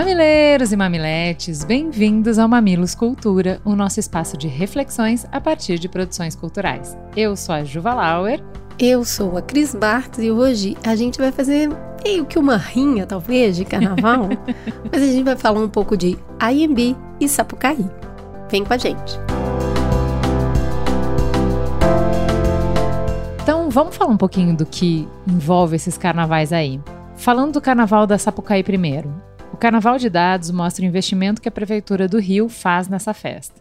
Mamileiros e mamiletes, bem-vindos ao Mamilos Cultura, o nosso espaço de reflexões a partir de produções culturais. Eu sou a Juva Lauer. Eu sou a Cris Bartz e hoje a gente vai fazer meio que uma rinha, talvez, de carnaval, mas a gente vai falar um pouco de IMB e Sapucaí. Vem com a gente! Então, vamos falar um pouquinho do que envolve esses carnavais aí. Falando do carnaval da Sapucaí primeiro. O Carnaval de Dados mostra o investimento que a Prefeitura do Rio faz nessa festa.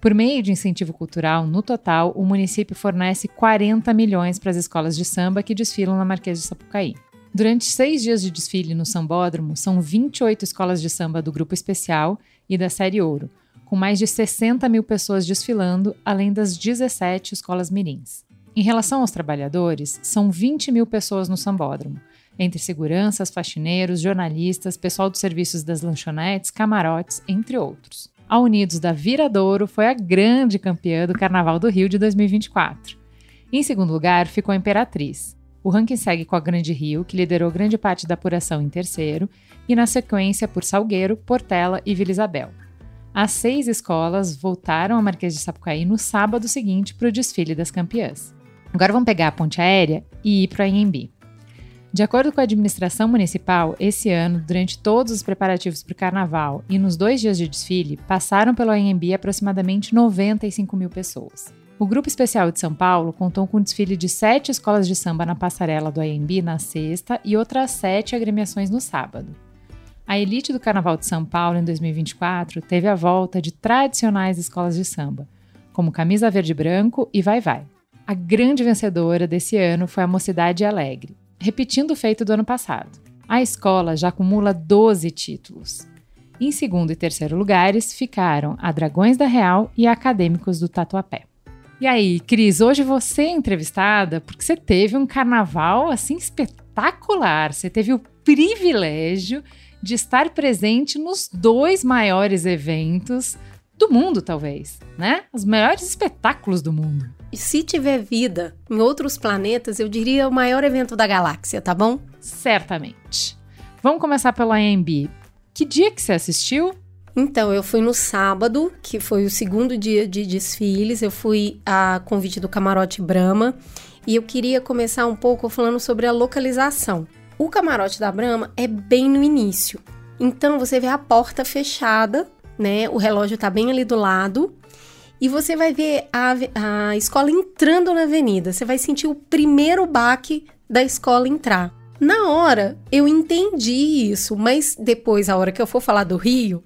Por meio de incentivo cultural, no total, o município fornece 40 milhões para as escolas de samba que desfilam na Marquês de Sapucaí. Durante seis dias de desfile no Sambódromo, são 28 escolas de samba do Grupo Especial e da Série Ouro, com mais de 60 mil pessoas desfilando, além das 17 escolas mirins. Em relação aos trabalhadores, são 20 mil pessoas no Sambódromo, entre seguranças, faxineiros, jornalistas, pessoal dos serviços das lanchonetes, camarotes, entre outros. A Unidos da Viradouro foi a grande campeã do Carnaval do Rio de 2024. Em segundo lugar ficou a Imperatriz. O ranking segue com a Grande Rio, que liderou grande parte da apuração em terceiro, e na sequência por Salgueiro, Portela e Vila Isabel. As seis escolas voltaram a Marquês de Sapucaí no sábado seguinte para o desfile das campeãs. Agora vamos pegar a ponte aérea e ir para a Inhembi. De acordo com a administração municipal, esse ano, durante todos os preparativos para o carnaval e nos dois dias de desfile, passaram pelo AMB aproximadamente 95 mil pessoas. O Grupo Especial de São Paulo contou com um desfile de sete escolas de samba na passarela do AMB na sexta e outras sete agremiações no sábado. A elite do Carnaval de São Paulo em 2024 teve a volta de tradicionais escolas de samba, como Camisa Verde e Branco e Vai Vai. A grande vencedora desse ano foi a Mocidade Alegre, repetindo o feito do ano passado. A escola já acumula 12 títulos. Em segundo e terceiro lugares ficaram a Dragões da Real e a Acadêmicos do Tatuapé. E aí, Cris, hoje você é entrevistada porque você teve um carnaval assim espetacular. Você teve o privilégio de estar presente nos dois maiores eventos do mundo, talvez, né? Os maiores espetáculos do mundo. E se tiver vida em outros planetas, eu diria o maior evento da galáxia, tá bom? Certamente. Vamos começar pelo AMB. Que dia que você assistiu? Então, eu fui no sábado, que foi o segundo dia de desfiles. Eu fui a convite do Camarote Brahma e eu queria começar um pouco falando sobre a localização. O camarote da Brahma é bem no início. Então, você vê a porta fechada né? O relógio tá bem ali do lado. E você vai ver a, a escola entrando na avenida. Você vai sentir o primeiro baque da escola entrar. Na hora, eu entendi isso, mas depois, a hora que eu for falar do Rio,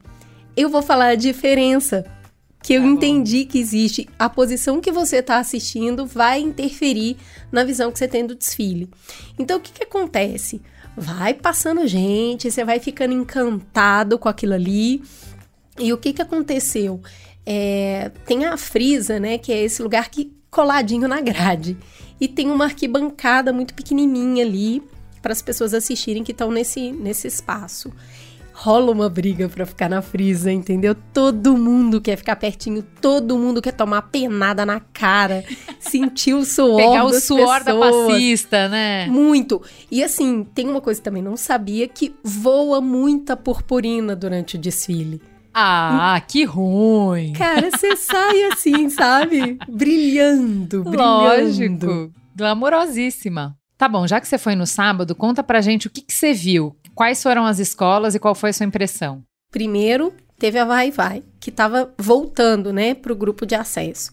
eu vou falar a diferença. Que eu tá entendi que existe. A posição que você está assistindo vai interferir na visão que você tem do desfile. Então, o que, que acontece? Vai passando gente, você vai ficando encantado com aquilo ali. E o que, que aconteceu? É, tem a frisa, né? Que é esse lugar que coladinho na grade. E tem uma arquibancada muito pequenininha ali para as pessoas assistirem que estão nesse, nesse espaço. Rola uma briga para ficar na frisa, entendeu? Todo mundo quer ficar pertinho, todo mundo quer tomar penada na cara, sentir o suor Pegar o suor pessoas. da passista, né? Muito. E assim, tem uma coisa que também não sabia que voa muita purpurina durante o desfile. Ah, que ruim! Cara, você sai assim, sabe? Brilhando, brilhando. Lógico. Glamorosíssima. Tá bom, já que você foi no sábado, conta pra gente o que, que você viu. Quais foram as escolas e qual foi a sua impressão? Primeiro, teve a Vai Vai, que tava voltando, né, pro grupo de acesso.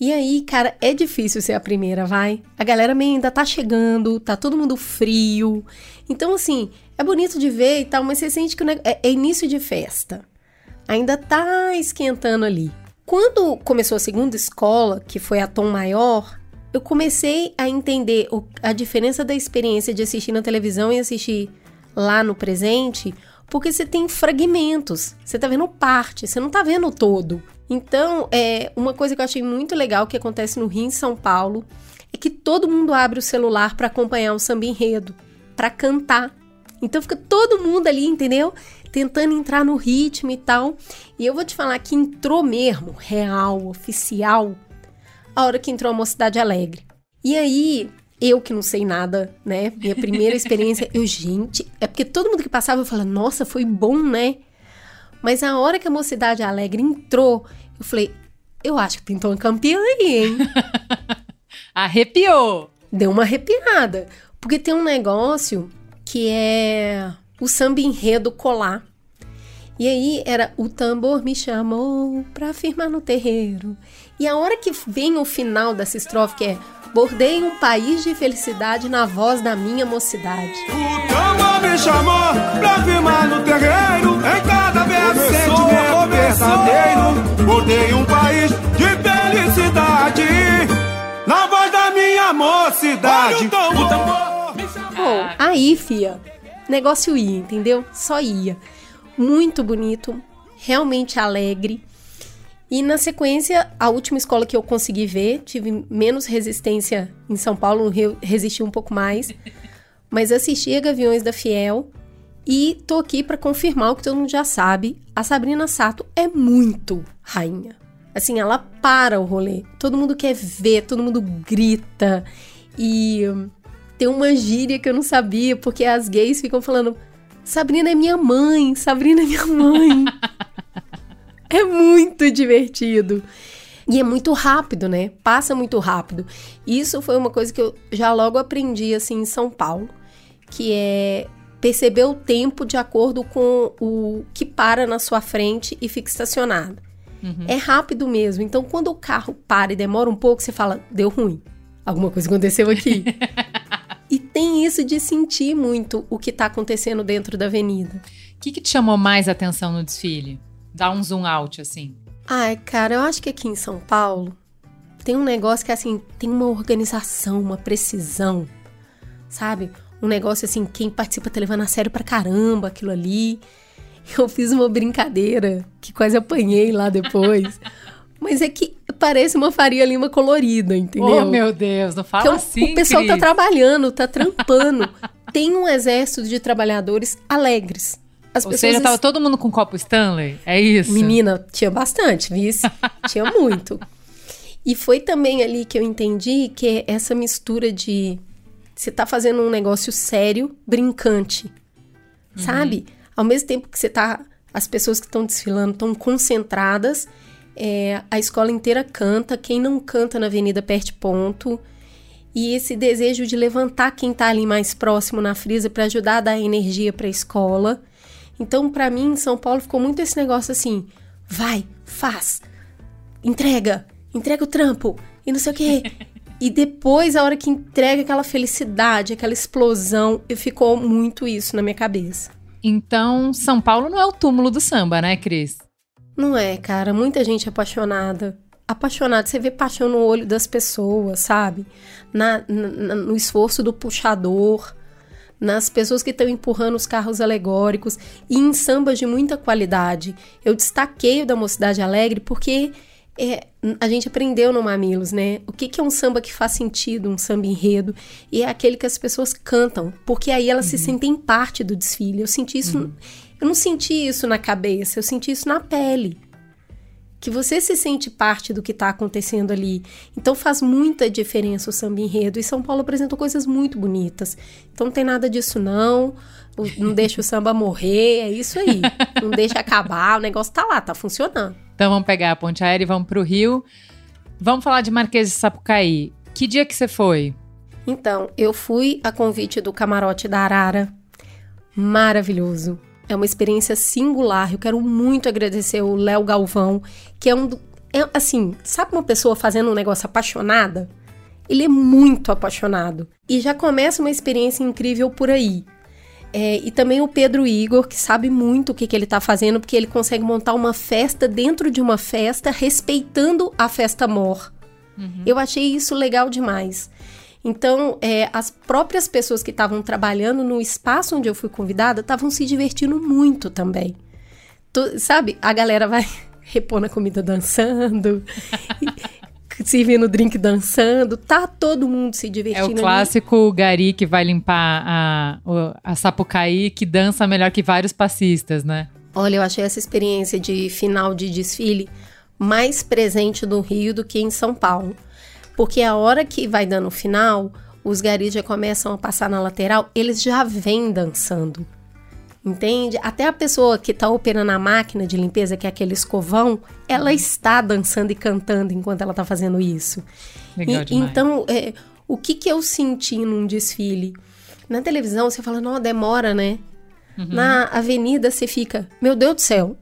E aí, cara, é difícil ser a primeira, vai. A galera ainda tá chegando, tá todo mundo frio. Então, assim, é bonito de ver e tal, mas você sente que é, é início de festa ainda tá esquentando ali. Quando começou a segunda escola, que foi a tom maior, eu comecei a entender a diferença da experiência de assistir na televisão e assistir lá no presente, Porque você tem fragmentos, você tá vendo parte, você não tá vendo o todo. Então, é uma coisa que eu achei muito legal que acontece no Rio em São Paulo é que todo mundo abre o celular para acompanhar o samba enredo, para cantar. Então fica todo mundo ali, entendeu? Tentando entrar no ritmo e tal. E eu vou te falar que entrou mesmo, real, oficial, a hora que entrou a Mocidade Alegre. E aí, eu que não sei nada, né? Minha primeira experiência, eu, gente, é porque todo mundo que passava eu falava, nossa, foi bom, né? Mas a hora que a Mocidade Alegre entrou, eu falei, eu acho que pintou uma campeã aí, hein? Arrepiou! Deu uma arrepiada. Porque tem um negócio que é o samba enredo colar. E aí era o tambor me chamou pra firmar no terreiro. E a hora que vem o final dessa estrofe, que é Bordei um país de felicidade na voz da minha mocidade. O tambor me chamou pra firmar no terreiro. Em cada verso sentimento verdadeiro. Bordei um país de felicidade na voz da minha mocidade. O tambor aí, fia, negócio ia, entendeu? Só ia. Muito bonito, realmente alegre. E na sequência, a última escola que eu consegui ver, tive menos resistência em São Paulo, no Rio resisti um pouco mais. Mas assisti a Gaviões da Fiel e tô aqui para confirmar o que todo mundo já sabe. A Sabrina Sato é muito rainha. Assim, ela para o rolê. Todo mundo quer ver, todo mundo grita. E hum, tem uma gíria que eu não sabia, porque as gays ficam falando: Sabrina é minha mãe, Sabrina é minha mãe. É muito divertido. E é muito rápido, né? Passa muito rápido. Isso foi uma coisa que eu já logo aprendi assim em São Paulo, que é perceber o tempo de acordo com o que para na sua frente e fica estacionado. Uhum. É rápido mesmo. Então, quando o carro para e demora um pouco, você fala, deu ruim. Alguma coisa aconteceu aqui. tem isso de sentir muito o que está acontecendo dentro da avenida. O que, que te chamou mais atenção no desfile? Dá um zoom out, assim. Ai, cara, eu acho que aqui em São Paulo tem um negócio que, assim, tem uma organização, uma precisão, sabe? Um negócio, assim, quem participa tá levando a sério pra caramba aquilo ali. Eu fiz uma brincadeira que quase apanhei lá depois. Mas é que parece uma Faria Lima colorida, entendeu? Oh, meu Deus, não fala Então, assim, o pessoal Cris. tá trabalhando, tá trampando. tem um exército de trabalhadores alegres. As Ou pessoas seja, tava todo mundo com copo Stanley? É isso? Menina, tinha bastante, vice? tinha muito. E foi também ali que eu entendi que essa mistura de você tá fazendo um negócio sério, brincante. Sabe? Ao mesmo tempo que você tá. As pessoas que estão desfilando estão concentradas, é, a escola inteira canta, quem não canta na avenida perde ponto. E esse desejo de levantar quem tá ali mais próximo na frisa para ajudar a dar energia para a escola. Então, para mim, em São Paulo ficou muito esse negócio assim: vai, faz, entrega, entrega o trampo e não sei o quê. e depois, a hora que entrega aquela felicidade, aquela explosão, ficou muito isso na minha cabeça. Então, São Paulo não é o túmulo do samba, né, Cris? Não é, cara, muita gente apaixonada. Apaixonada, você vê paixão no olho das pessoas, sabe? Na, na- no esforço do puxador, nas pessoas que estão empurrando os carros alegóricos e em sambas de muita qualidade. Eu destaquei o da Mocidade Alegre porque é, a gente aprendeu no Mamilos, né? O que, que é um samba que faz sentido, um samba enredo, e é aquele que as pessoas cantam, porque aí elas se sentem parte do desfile. Eu senti isso, eu não senti isso na cabeça, eu senti isso na pele que você se sente parte do que está acontecendo ali. Então faz muita diferença o samba enredo. E São Paulo apresentou coisas muito bonitas. Então não tem nada disso não. Não deixa o samba morrer, é isso aí. Não deixa acabar, o negócio tá lá, tá funcionando. Então vamos pegar a ponte aérea e vamos pro Rio. Vamos falar de Marquês de Sapucaí. Que dia que você foi? Então, eu fui a convite do camarote da Arara. Maravilhoso. É uma experiência singular. Eu quero muito agradecer o Léo Galvão, que é um. do- É, assim, sabe uma pessoa fazendo um negócio apaixonada? Ele é muito apaixonado. E já começa uma experiência incrível por aí. É, e também o Pedro Igor, que sabe muito o que, que ele tá fazendo, porque ele consegue montar uma festa dentro de uma festa, respeitando a festa mor. Eu achei isso legal demais. Então, é, as próprias pessoas que estavam trabalhando no espaço onde eu fui convidada estavam se divertindo muito também. Sabe, a galera vai repor na comida dançando, servindo drink dançando, tá todo mundo se É divertindo. o ali. clássico gari que vai limpar a, o- a Sapucaí, que dança melhor que vários passistas, né? Olha, eu achei essa experiência de final de desfile mais presente no Rio do que em São Paulo. Porque a hora que vai dando o final, os garis já começam a passar na lateral, eles já vêm dançando. Entende? Até a pessoa que está operando a máquina de limpeza, que é aquele escovão, ela está dançando e cantando enquanto ela está fazendo isso. Legal E- demais. então, é, o que, que eu senti num desfile? Na televisão, você fala, não, demora, né? Uhum. Na avenida, você fica, meu Deus do céu,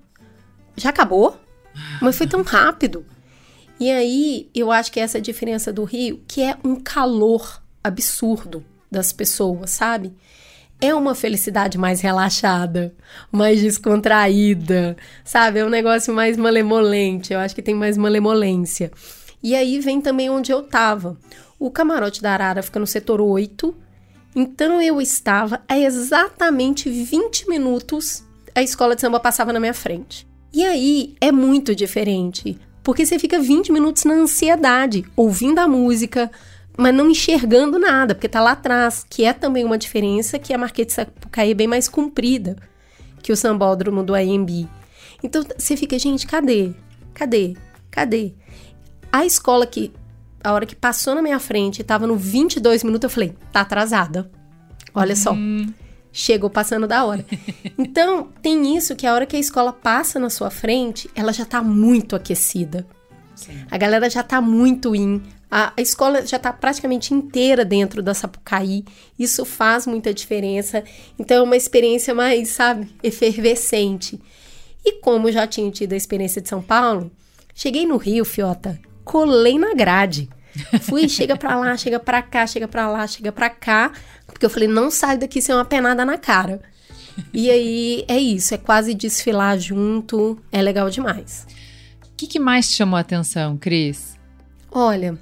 já acabou? Mas foi tão rápido. E aí, eu acho que essa diferença do Rio, que é um calor absurdo das pessoas, sabe? É uma felicidade mais relaxada, mais descontraída, sabe? É um negócio mais malemolente. Eu acho que tem mais malemolência. E aí vem também onde eu tava. O camarote da Arara fica no setor 8. Então eu estava a exatamente 20 minutos, a escola de samba passava na minha frente. E aí é muito diferente, porque você fica 20 minutos na ansiedade, ouvindo a música, mas não enxergando nada, porque tá lá atrás, que é também uma diferença que a Marquês de Sapucaí é bem mais comprida que o sambódromo do AMB. Então você fica, gente, cadê? Cadê? Cadê? A escola que, a hora que passou na minha frente, tava no 22 minutos, eu falei, tá atrasada. Olha só. Chegou passando da hora. Então, tem isso que a hora que a escola passa na sua frente, ela já tá muito aquecida. A galera já tá muito in. A, a escola já tá praticamente inteira dentro da Sapucaí. Isso faz muita diferença. Então, é uma experiência mais, sabe, efervescente. E como já tinha tido a experiência de São Paulo, cheguei no Rio, Fiota, colei na grade. Fui, chega pra lá, chega pra cá, chega pra lá, chega pra cá. Porque eu falei, não sai daqui sem uma penada na cara. E aí, é isso, é quase desfilar junto, é legal demais. O que, que mais te chamou a atenção, Cris? Olha,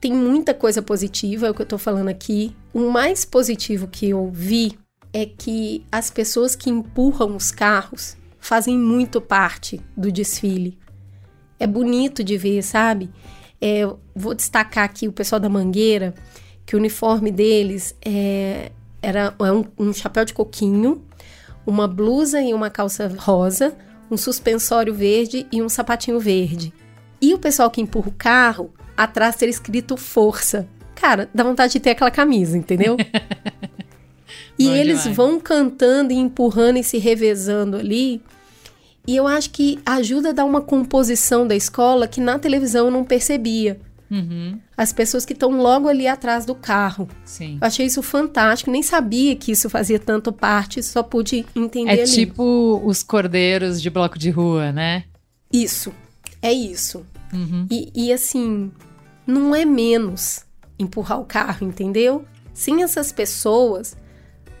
tem muita coisa positiva, é o que eu tô falando aqui. O mais positivo que eu vi é que as pessoas que empurram os carros fazem muito parte do desfile. É bonito de ver, sabe? É, vou destacar aqui o pessoal da Mangueira, que o uniforme deles é, era é um, um chapéu de coquinho, uma blusa e uma calça rosa, um suspensório verde e um sapatinho verde. E o pessoal que empurra o carro, atrás ter escrito força. Cara, dá vontade de ter aquela camisa, entendeu? e Bom eles demais. vão cantando e empurrando e se revezando ali. E eu acho que ajuda a dar uma composição da escola que na televisão eu não percebia. Uhum, As pessoas que estão logo ali atrás do carro. sim. Eu achei isso fantástico, nem sabia que isso fazia tanto parte, só pude entender É ali. tipo os cordeiros de bloco de rua, né? Isso, é isso. Uhum. E, e assim, não é menos empurrar o carro, entendeu? Sem essas pessoas,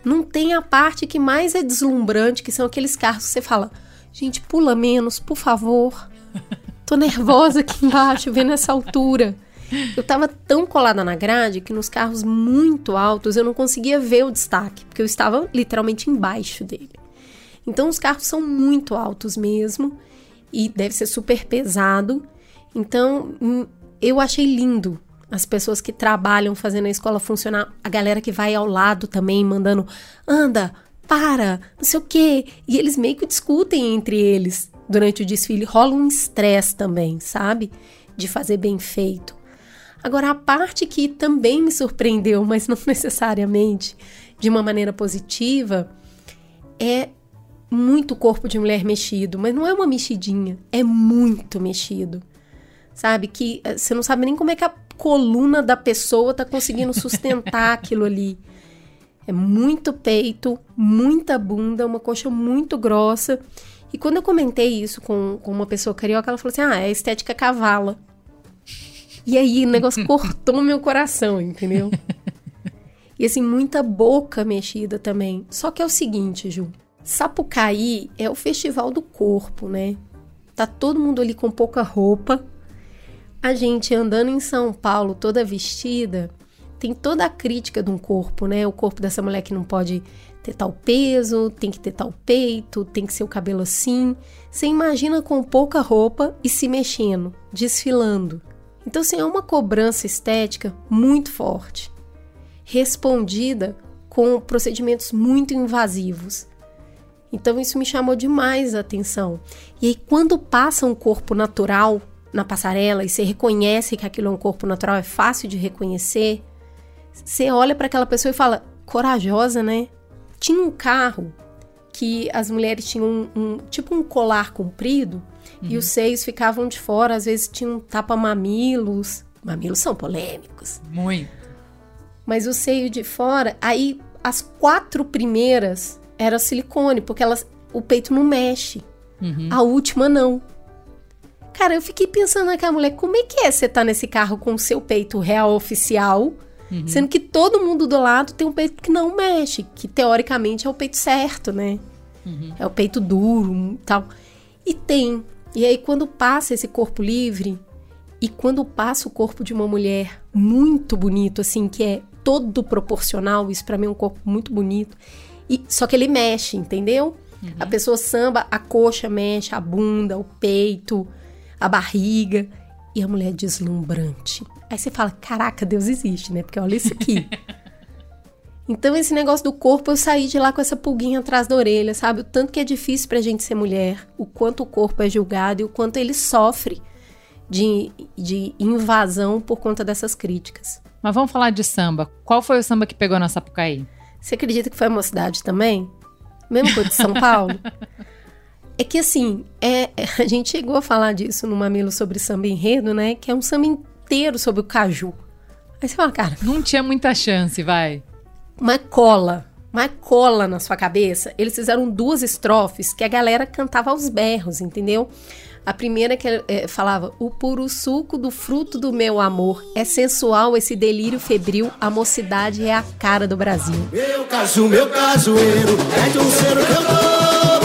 não tem a parte que mais é deslumbrante, que são aqueles carros que você fala, gente, pula menos, por favor. Tô nervosa aqui embaixo, vendo essa altura. Eu tava tão colada na grade que nos carros muito altos eu não conseguia ver o destaque, porque eu estava literalmente embaixo dele. Então os carros são muito altos mesmo e deve ser super pesado. Então hum, eu achei lindo as pessoas que trabalham fazendo a escola funcionar, a galera que vai ao lado também mandando anda, para, não sei o quê. E eles meio que discutem entre eles durante o desfile. Rola um estresse também, sabe? De fazer bem feito. Agora, a parte que também me surpreendeu, mas não necessariamente de uma maneira positiva, é muito corpo de mulher mexido, mas não é uma mexidinha, é muito mexido. Sabe? Que eh, você não sabe nem como é que a coluna da pessoa tá conseguindo sustentar aquilo ali. É muito peito, muita bunda, uma coxa muito grossa. E quando eu comentei isso com, com uma pessoa carioca, ela falou assim: ah, é estética cavala. E aí o negócio cortou meu coração, entendeu? E assim, muita boca mexida também. Só que é o seguinte, Ju. Sapucaí é o festival do corpo, né? Tá todo mundo ali com pouca roupa. A gente andando em São Paulo toda vestida, tem toda a crítica de um corpo, né? O corpo dessa mulher que não pode ter tal peso, tem que ter tal peito, tem que ser o cabelo assim. Você imagina com pouca roupa e se mexendo, desfilando. Então, assim, é uma cobrança estética muito forte, respondida com procedimentos muito invasivos. Então, isso me chamou demais a atenção. E aí, quando passa um corpo natural na passarela e você reconhece que aquilo é um corpo natural, é fácil de reconhecer, você olha para aquela pessoa e fala: corajosa, né? Tinha um carro que as mulheres tinham um, um tipo um colar comprido uhum. e os seios ficavam de fora, às vezes tinham tapa-mamilos. Mamilos são polêmicos. Muito. Mas o seio de fora, aí as quatro primeiras eram silicone, porque elas, o peito não mexe. Uhum. A última não. Cara, eu fiquei pensando naquela mulher, como é que é você tá nesse carro com o seu peito real oficial, uhum. sendo que todo mundo do lado tem um peito que não mexe, que teoricamente é o peito certo, né? Uhum. É o peito duro e tal. E tem. E aí, quando passa esse corpo livre, e quando passa o corpo de uma mulher muito bonito, assim, que é todo proporcional, isso para mim é um corpo muito bonito, e só que ele mexe, entendeu? Uhum. A pessoa samba, a coxa mexe, a bunda, o peito, a barriga. E a mulher deslumbrante. Aí você fala: caraca, Deus existe, né? Porque olha isso aqui. então, esse negócio do corpo, eu saí de lá com essa pulguinha atrás da orelha, sabe? O tanto que é difícil pra gente ser mulher, o quanto o corpo é julgado e o quanto ele sofre de, de invasão por conta dessas críticas. Mas vamos falar de samba. Qual foi o samba que pegou na Sapucaí? Você acredita que foi a mocidade também? Mesmo coisa de São Paulo? É que assim, é, a gente chegou a falar disso no Mamilo sobre samba enredo, né? Que é um samba inteiro sobre o caju. Aí você fala, cara. Não tinha muita chance, vai. Mas cola. Mas cola na sua cabeça. Eles fizeram duas estrofes que a galera cantava aos berros, entendeu? A primeira que é, falava: O puro suco do fruto do meu amor. É sensual esse delírio febril. A mocidade é a cara do Brasil. Meu caju, meu cajueiro, é de um cheiro que eu dou.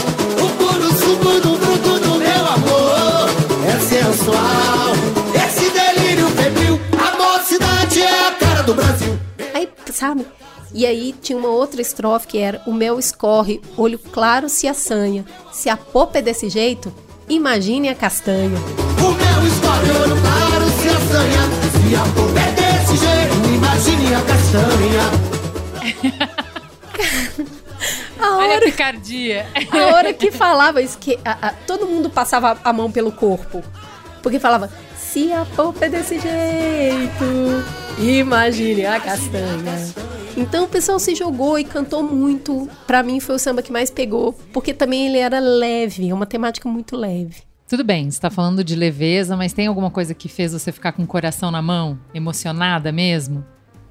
Sensual esse delírio febril. A mocidade é a cara do Brasil. Aí, sabe? E aí tinha uma outra estrofe que era: O mel escorre, olho claro se assanha. Se a popa é desse jeito, Imagine a castanha. O meu escolhe claro se assanha. Se a boca é desse jeito, imagine a castanha. a hora, Olha a picardia. A hora que falava isso, que a, a, todo mundo passava a mão pelo corpo. Porque falava, se a polpa é desse jeito, imagine a castanha. Então o pessoal se jogou e cantou muito. Para mim foi o samba que mais pegou, porque também ele era leve, é uma temática muito leve. Tudo bem, você tá falando de leveza, mas tem alguma coisa que fez você ficar com o coração na mão, emocionada mesmo?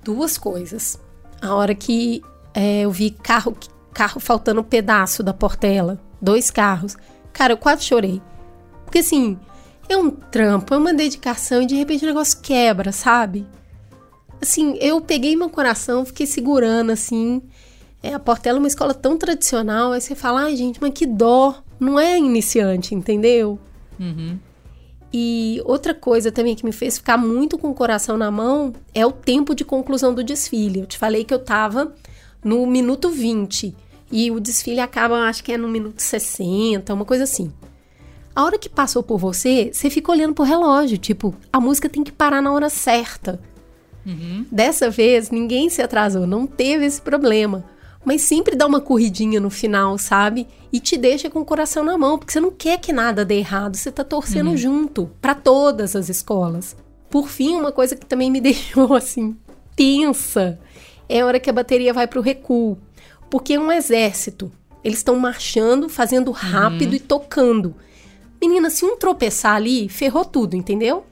Duas coisas. A hora que é, eu vi carro, carro faltando um pedaço da portela, dois carros. Cara, eu quase chorei. Porque assim, é um trampo, é uma dedicação e de repente o negócio quebra, sabe? assim, eu peguei meu coração, fiquei segurando, assim. É, a Portela é uma escola tão tradicional, aí você fala, ai gente, mas que dó. Não é iniciante, entendeu? Uhum. E outra coisa também que me fez ficar muito com o coração na mão é o tempo de conclusão do desfile. Eu te falei que eu tava no minuto 20 e o desfile acaba, acho que é no minuto 60, uma coisa assim. A hora que passou por você, você fica olhando pro relógio, tipo, a música tem que parar na hora certa. Uhum. Dessa vez, ninguém se atrasou, não teve esse problema. Mas sempre dá uma corridinha no final, sabe? E te deixa com o coração na mão, porque você não quer que nada dê errado, você tá torcendo uhum. junto para todas as escolas. Por fim, uma coisa que também me deixou assim tensa é a hora que a bateria vai pro recuo, porque é um exército. Eles estão marchando, fazendo rápido uhum. e tocando. Menina, se um tropeçar ali, ferrou tudo, entendeu?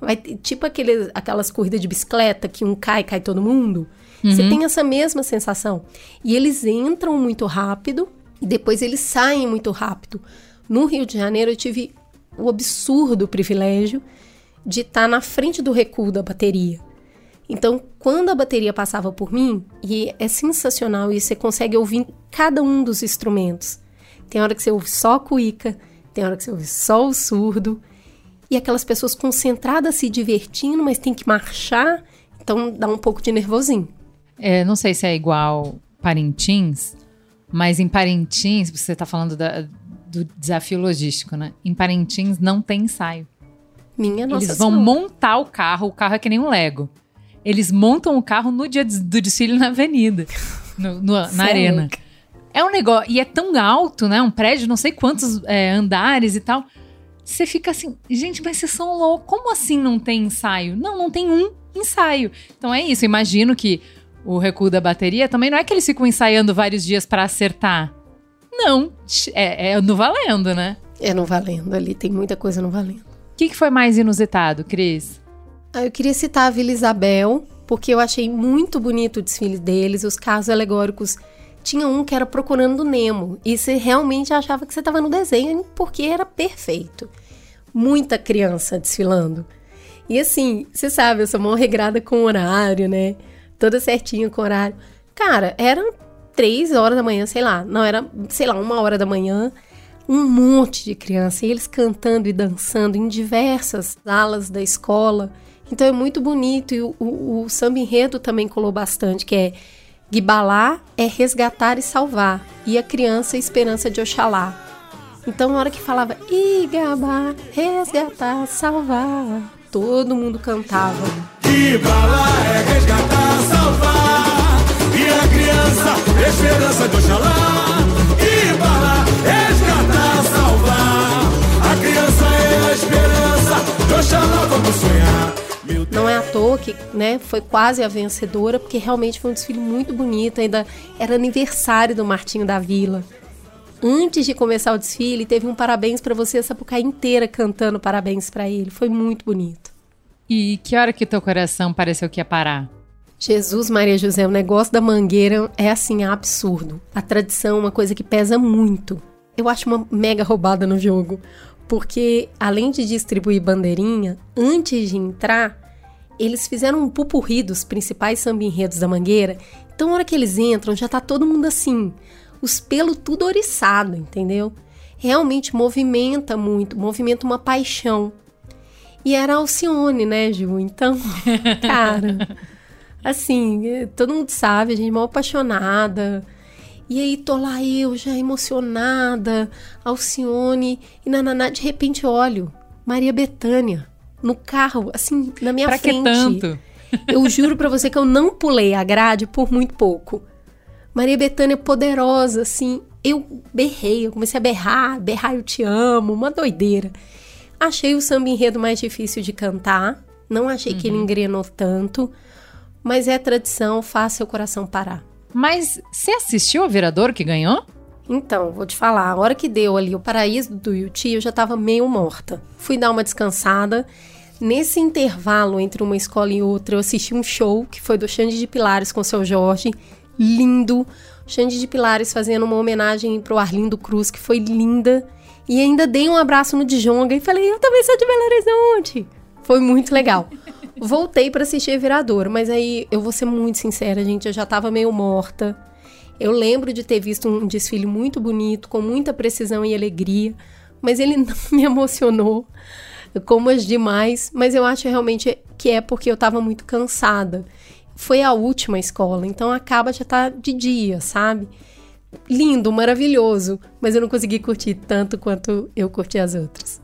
Vai, tipo aquele, aquelas corridas de bicicleta que um cai, cai todo mundo. Uhum. Você tem essa mesma sensação. E eles entram muito rápido e depois eles saem muito rápido. No Rio de Janeiro eu tive o absurdo privilégio de estar na frente do recuo da bateria. Então, quando a bateria passava por mim, e é sensacional, e você consegue ouvir cada um dos instrumentos. Tem hora que você ouve só a cuíca, tem hora que você ouve só o surdo, e aquelas pessoas concentradas se divertindo, mas tem que marchar. Então dá um pouco de nervosinho. É, não sei se é igual Parintins, mas em Parintins, você está falando da- do desafio logístico, né? Em Parintins não tem ensaio. Minha nossa Eles vão Senhora. montar o carro, o carro é que nem um Lego. Eles montam o carro no dia do desfile na avenida, no- no- na arena. É um negócio, e é tão alto, né? Um prédio, não sei quantos é, andares e tal. Você fica assim, gente, mas vocês são loucos. Como assim não tem ensaio? Não, não tem um ensaio. Então é isso. Imagino que o recuo da bateria também não é que eles ficam ensaiando vários dias pra acertar. Não, é, é no valendo, né? É no valendo ali, tem muita coisa no valendo. O que, que foi mais inusitado, Cris? Ah, eu queria citar a Vila Isabel, porque eu achei muito bonito o desfile deles, os carros alegóricos. Tinha um que era Procurando Nemo, e você realmente achava que você estava no desenho, porque era perfeito. Muita criança desfilando. E assim, você sabe, eu sou mó regrada com horário, né? Toda certinho com horário. Cara, eram três horas da manhã, sei lá. Não, era, sei lá, uma hora da manhã. Um monte de criança. E eles cantando e dançando em diversas alas da escola. Então é muito bonito. E o, o, o samba enredo também colou bastante, que é Guibalá é resgatar e salvar. E a criança é esperança de Oxalá. Então, na hora que falava Igabá, resgatar, salvar, todo mundo cantava. Que bala é resgatar, salvar. E a criança, esperança de Oxalá. Que bala é resgatar, salvar. A criança é a esperança de Oxalá, vamos sonhar. Não é à toa que né, foi quase a vencedora, porque realmente foi um desfile muito bonito. Ainda era aniversário do Martinho da Vila. Antes de começar o desfile, teve um parabéns pra você, a Sapucaí inteira cantando parabéns pra ele. Foi muito bonito. E que hora que teu coração pareceu que ia parar? Jesus, Maria José, o negócio da mangueira é assim, absurdo. A tradição é uma coisa que pesa muito. Eu acho uma mega roubada no jogo. Porque, além de distribuir bandeirinha, antes de entrar, eles fizeram um pupurri dos principais samba enredos da mangueira. Então, na hora que eles entram, já tá todo mundo assim, os pelos tudo oriçado, entendeu? Realmente movimenta muito, movimenta uma paixão. E era Alcione, né, Ju? Então, cara, assim, eh, todo mundo sabe, a gente é mal apaixonada. E aí tô lá eu, já emocionada, Alcione, e nananá, de repente olho, Maria Bethânia, no carro, assim, na minha pra frente. que tanto? Eu juro pra você que eu não pulei a grade por muito pouco. Maria Bethânia poderosa, assim. Eu berrei, eu comecei a berrar, berrar eu te amo, uma doideira. Achei o samba enredo mais difícil de cantar. Não achei que ele engrenou tanto. Mas é tradição, faz seu coração parar. Mas você assistiu ao Viradouro que ganhou? Então, vou te falar, a hora que deu ali o paraíso do Yuti, eu já tava meio morta. Fui dar uma descansada. Nesse intervalo entre uma escola e outra, eu assisti um show que foi do Xande de Pilares com o seu Jorge. Lindo. Xande de Pilares fazendo uma homenagem pro Arlindo Cruz, que foi linda. E ainda dei um abraço no Djonga e falei, eu também sou de Belo Horizonte. Foi muito legal. Voltei para assistir Viradouro, mas aí eu vou ser muito sincera, gente, eu já tava meio morta. Eu lembro de ter visto um desfile muito bonito, com muita precisão e alegria, mas ele não me emocionou como as demais, mas eu acho realmente que é porque eu tava muito cansada. Foi a última escola, então acaba já tá de dia, sabe? Lindo, maravilhoso, mas eu não consegui curtir tanto quanto eu curti as outras.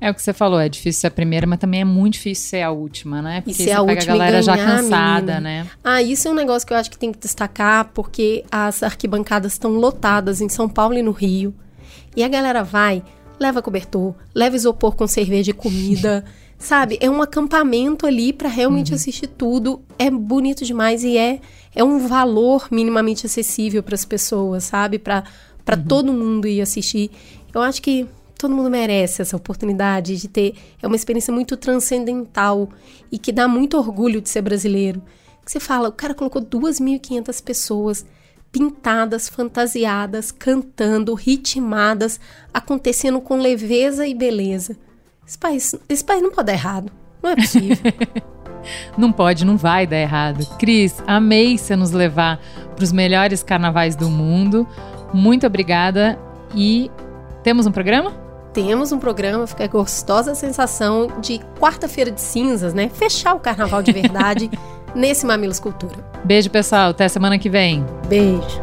É o que você falou, é difícil ser a primeira, mas também é muito difícil ser a última, né? Porque ser você a pega última a e galera já ganhar, cansada, menina. né? Ah, isso é um negócio que eu acho que tem que destacar, porque as arquibancadas estão lotadas em São Paulo e no Rio. E a galera vai, leva cobertor, leva isopor com cerveja e comida. sabe? É um acampamento ali pra realmente assistir tudo. É bonito demais e é, é um valor minimamente acessível para as pessoas, sabe? Pra para todo mundo ir assistir. Eu acho que todo mundo merece essa oportunidade de ter. É uma experiência muito transcendental e que dá muito orgulho de ser brasileiro. Que você fala, o cara colocou 2.500 pessoas pintadas, fantasiadas, cantando, ritmadas, acontecendo com leveza e beleza. Esse país, esse país não pode dar errado. Não é possível. Não pode, não vai dar errado. Cris, amei você nos levar para os melhores carnavais do mundo. Muito obrigada. E temos um programa? Temos um programa, fica a gostosa sensação de quarta-feira de cinzas, né? Fechar o carnaval de verdade nesse Mamilos Cultura. Beijo, pessoal. Até semana que vem. Beijo.